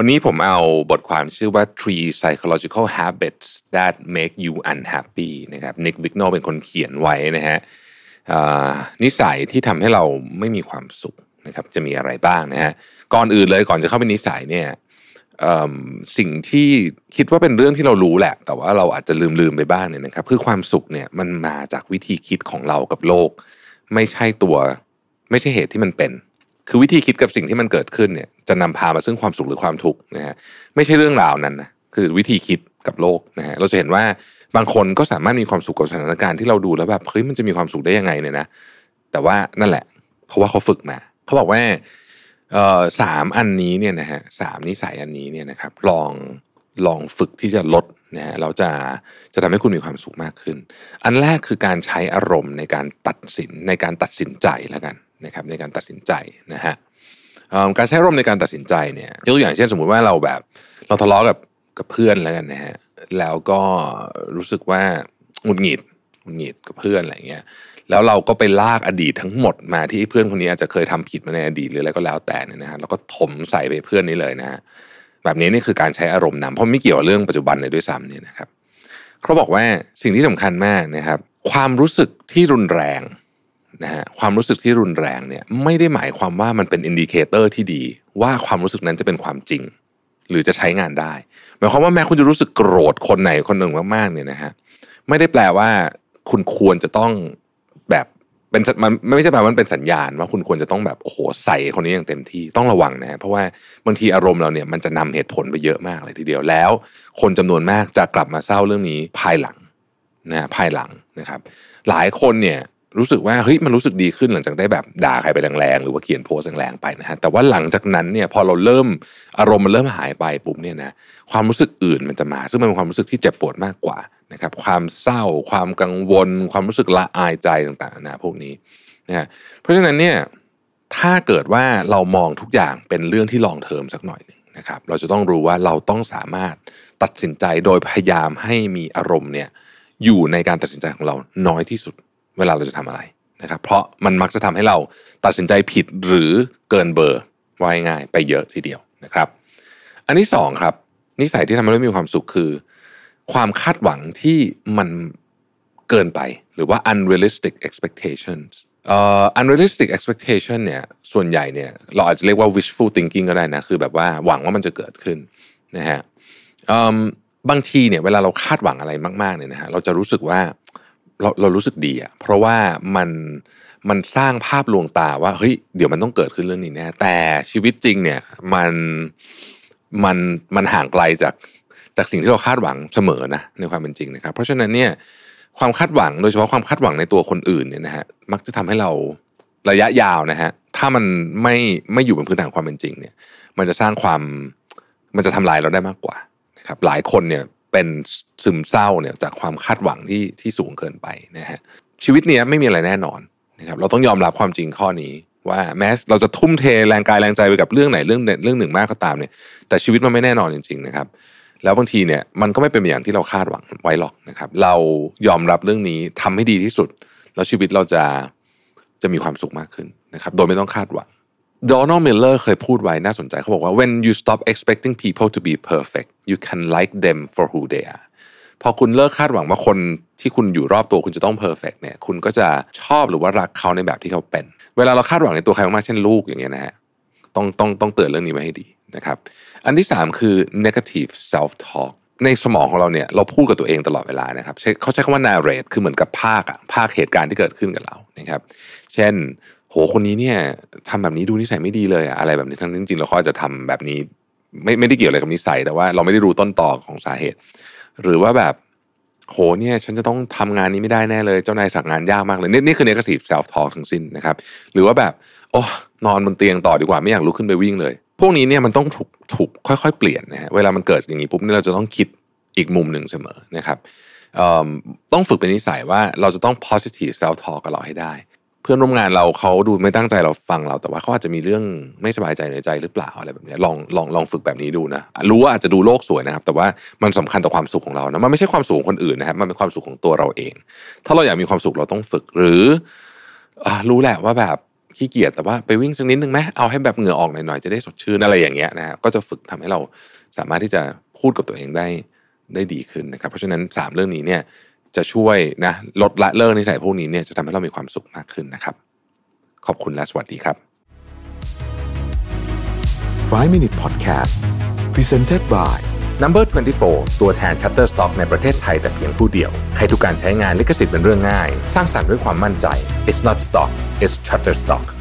วันนี้ผมเอาบทความชื่อว่า three psychological habits that make you unhappy นะครับ Nick Vigno เป็นคนเขียนไว้นะฮะนิสัยที่ทำให้เราไม่มีความสุขนะครับจะมีอะไรบ้างนะฮะก่อนอื่นเลยก่อนจะเข้าไปนิสัยเนี่ยสิ่งที่คิดว่าเป็นเรื่องที่เรารู้แหละ แต่ว่าเราอาจจะลืมลืมไปบ้างเนี่ยนะครับ คือความสุขเนี่ยมันมาจากวิธีคิดของเรากับโลก ไม่ใช่ตัวไม่ใช่เหตุที่มันเป็น คือวิธีคิดกับสิ่งที่มันเกิดขึ้นเนี่ยจะนำพามาซึ่งความสุขหรือความทุกข์นะฮะไม่ใช่เรื่องราวนั้นนะคือวิธีคิดกับโลกนะฮะเราจะเห็นว่าบางคนก็สามารถมีความสุขกับสถานการณ์ที่เราดูแล้วแบบเฮ้ยมันจะมีความสุขได้ยังไงเนี่ยนะแต่ว่านั่นแหละ เพราะว่าเขาฝึกมาเขาบอกว่าสามอันนี้เนี่ยนะฮะสามนิสัยอันนี้เนี่ยนะครับ ลองลองฝึกที่จะลดนะฮะเราจะจะทำให้คุณมีความสุขมากขึ้น อันแรกคือการใช้อารมณ์ในการตัดสินในการตัดสินใจแล้วกัน นะครับในการตัดสินใจนะฮะการใช้อารมณ์ในการตัดสินใจเนี่ยยกตัวอย่างเช่นสมมุติว่าเราแบบเราทะเลาะกับกับเพื่อนแล้วกันนะฮะแล้วก็รู้สึกว่าหงุดหงิดหงุดหงิดกับเพื่อนอะไรเงี้ยแล้วเราก็ไปลากอดีตทั้งหมดมาที่เพื่อนคนนี้อาจจะเคยทำผิดมาในอดีตหรืออะไรก็แล้วแต่เนี่ยนะฮะแล้วก็ถมใส่ไปเพื่อนนี้เลยนะฮะแบบนี้นี่คือการใช้อารมณ์นำเพราะไม่เกี่ยวกับเรื่องปัจจุบันเลยด้วยซ้ำเนี่ยนะครับเขาบอกว่าสิ่งที่สำคัญมากนะครับ ความรู้สึกที่รุนแรง นะฮะความรู้สึกที่รุนแรงเนี่ยไม่ได้หมายความว่ามันเป็น indicator ที่ดี ว่าความรู้สึกนั้นจะเป็นความจริง หรือจะใช้งานได้หมายความว่าแม้คุณจะรู้สึกโกรธคนไหนคนหนึ่งมากๆเนี่ยนะฮะไม่ได้แปลว่าคุณควรจะต้องแบบเป็นมันไม่ใช่แปลว่ามันเป็นสัญญาณว่าคุณควรจะต้องแบบโอ้โหใส่คนนี้อย่างเต็มที่ต้องระวังนะ เพราะว่าบางทีอารมณ์เราเนี่ยมันจะนำเหตุผลไปเยอะมากเลยทีเดียวแล้ว คนจำนวนมากจะกลับมาเศร้าเรื่องนี้ภายหลังนะภายหลังนะครับ หลายคนเนี่ย รู้สึกว่าเฮ้ยมันรู้สึกดีขึ้นหลังจากได้แบบด่าใครไปแรงๆหรือว่าเขียนโพสต์แรงๆไปนะฮะแต่ว่าหลังจากนั้นเนี่ยพอเราเริ่มอารมณ์มันเริ่มหายไปปุ๊บเนี่ยนะความรู้สึกอื่นมันจะมา ซึ่งมันเป็นความรู้สึกที่เจ็บปวดมากกว่านะครับความเศร้า ความกังวล ความรู้สึกละอายใจต่างๆนานาพวกนี้นะฮะเพราะฉะนั้นเนี่ยถ้าเกิดว่าเรามองทุกอย่างเป็นเรื่องที่ลองเทอมสักหน่อยหนึ่งนะครับเราจะต้องรู้ว่าเราต้องสามารถตัดสินใจโดยพยายามให้มีอารมณ์เนี่ยอยู่ในการตัดสินใจของเราน้อยที่สุด เวลาเราจะทำอะไรนะครับ เพราะมันมักจะทำให้เราตัดสินใจผิดหรือเกินเบอร์ไว้ง่ายไปเยอะทีเดียวนะครับ อันที่สองครับ นิสัยที่ทำให้เรามีความสุขคือ ความคาดหวังที่มันเกินไปหรือว่า unrealistic expectations เอ่อ unrealistic expectation เนี่ยส่วนใหญ่เนี่ยเราอาจจะเรียกว่า wishful thinking ก็ได้นะ คือแบบว่าหวังว่ามันจะเกิดขึ้นนะฮะบางทีเนี่ยเวลาเราคาดหวังอะไรมากๆเนี่ยนะฮะเราจะรู้สึกว่า เราเรารู้สึกดีอะเพราะว่ามันมันสร้างภาพลวงตาว่าเฮ้ยเดี๋ยวมันต้องเกิดขึ้นเรื่องนี้แน่แต่ชีวิตจริงเนี่ยมันมันมันห่างไกลจากจากสิ่งที่เราคาดหวังเสมอนะในความเป็นจริงนะครับ เพราะฉะนั้นเนี่ยความคาดหวังโดยเฉพาะความคาดหวังในตัวคนอื่นเนี่ยนะฮะมักจะทำให้เราระยะยาวนะฮะถ้ามันไม่ไม่อยู่บนพื้นฐานความเป็นจริงเนี่ย มันจะสร้างความมันจะทำลายเราได้มากกว่านะครับหลายคนเนี่ย เป็นซึมเศร้าเนี่ยจากความคาดหวังที่ที่สูงเกินไปนะฮะชีวิตเนี้ยไม่มีอะไรแน่นอนนะครับเราต้องยอมรับความจริงข้อนี้ ว่าแม้เราจะทุ่มเทแรงกายแรงใจไปกับเรื่องไหนเรื่องเรื่องหนึ่งมากก็ตามเนี่ย แต่ชีวิตมันไม่แน่นอนจริง ๆ นะครับ แล้วบางทีเนี่ยมันก็ไม่เป็นอย่างที่เราคาดหวังไว้หรอกนะครับ เรายอมรับเรื่องนี้ทำให้ดีที่สุด แล้วชีวิตเราจะจะมีความสุขมากขึ้นนะครับ โดยไม่ต้องคาดหวัง โดนัลด์มิลเลอร์เคยพูดไว้น่าสนใจเขาบอกว่า when you stop expecting people to be perfect you can like them for who they are พอคุณเลิกคาดหวังว่าคนที่คุณอยู่รอบตัวคุณจะต้อง perfect เนี่ยคุณก็จะชอบหรือว่ารักเขาในแบบที่เขาเป็น เวลาเราคาดหวังในตัวใครมากๆเช่นลูกอย่างเงี้ยนะฮะต้องต้องต้องเตือนเรื่องนี้ไว้ให้ดีนะครับอันที่สามคือ negative self talk ในสมองของเราเนี่ยเราพูดกับตัวเองตลอดเวลานะครับเขาใช้คำว่า narrate คือเหมือนกับภาคอะภาคเหตุการณ์ที่เกิดขึ้นกับเรานะครับ เช่น โหคนนี้เนี่ยทำแบบนี้ดูนิสัยไม่ดีเลยอะอะไรแบบนี้ทั้งจริงๆเราเขาอาจจะทำแบบนี้ ไม่ไม่ได้เกี่ยวอะไรกับนิสัยแต่ว่าเราไม่ได้รู้ต้นตอของสาเหตุ หรือว่าแบบโหเนี่ยฉันจะต้องทำงานนี้ไม่ได้แน่เลยเจ้านายสั่งงานยากมากเลยนี่นี่คือ negative self talk ทั้งสิ้นนะครับ หรือว่าแบบโอ้นอนบนเตียงต่อดีกว่าไม่อยากลุกขึ้นไปวิ่งเลย พวกนี้เนี่ยมันต้องถูกถูกค่อยๆ เปลี่ยนนะฮะเวลามันเกิดอย่างนี้ปุ๊บนี่เราจะต้องคิดอีกมุมหนึ่งเสมอนะครับต้องฝึกเป็นนิสัยว่าเราจะต้อง positive self talk กับเราให้ได้ พื่อนร่วมงานเราเขาดูไม่ตั้งใจเราฟังเรา แต่ว่าเขาอาจจะมีเรื่องไม่สบายใจในใจหรือเปล่าอะไรแบบนี้ลองลองลองฝึกแบบนี้ดูนะรู้ว่าอาจจะดูโลกสวยนะครับ แต่ว่ามันสำคัญต่อความสุขของเรานะมันไม่ใช่ความสุขของคนอื่นนะครับ มันเป็นความสุขของตัวเราเอง ถ้าเราอยากมีความสุขเราต้องฝึกหรือรู้แหละว่าแบบขี้เกียจแต่ว่าไปวิ่งสักนิดนึงไหมเอาให้แบบเหงื่อออกหน่อยๆจะได้สดชื่นอะไรอย่างเงี้ยนะฮะก็จะฝึกทำให้เราสามารถที่จะพูดกับตัวเองได้ได้ดีขึ้นนะครับ เพราะฉะนั้น 3 เรื่องนี้เนี่ย จะช่วยนะลดละเลิกนิสัยพวกนี้เนี่ยจะทำให้เรามีความสุขมากขึ้นนะครับ ขอบคุณและสวัสดีครับ 5 Minute Podcast Presented by Number 24 ตัวแทน Shutterstock ในประเทศไทยแต่เพียงผู้เดียว ให้ทุกการใช้งานลิขสิทธิ์เป็นเรื่องง่าย สร้างสรรค์ด้วยความมั่นใจ It's not stock it's Shutterstock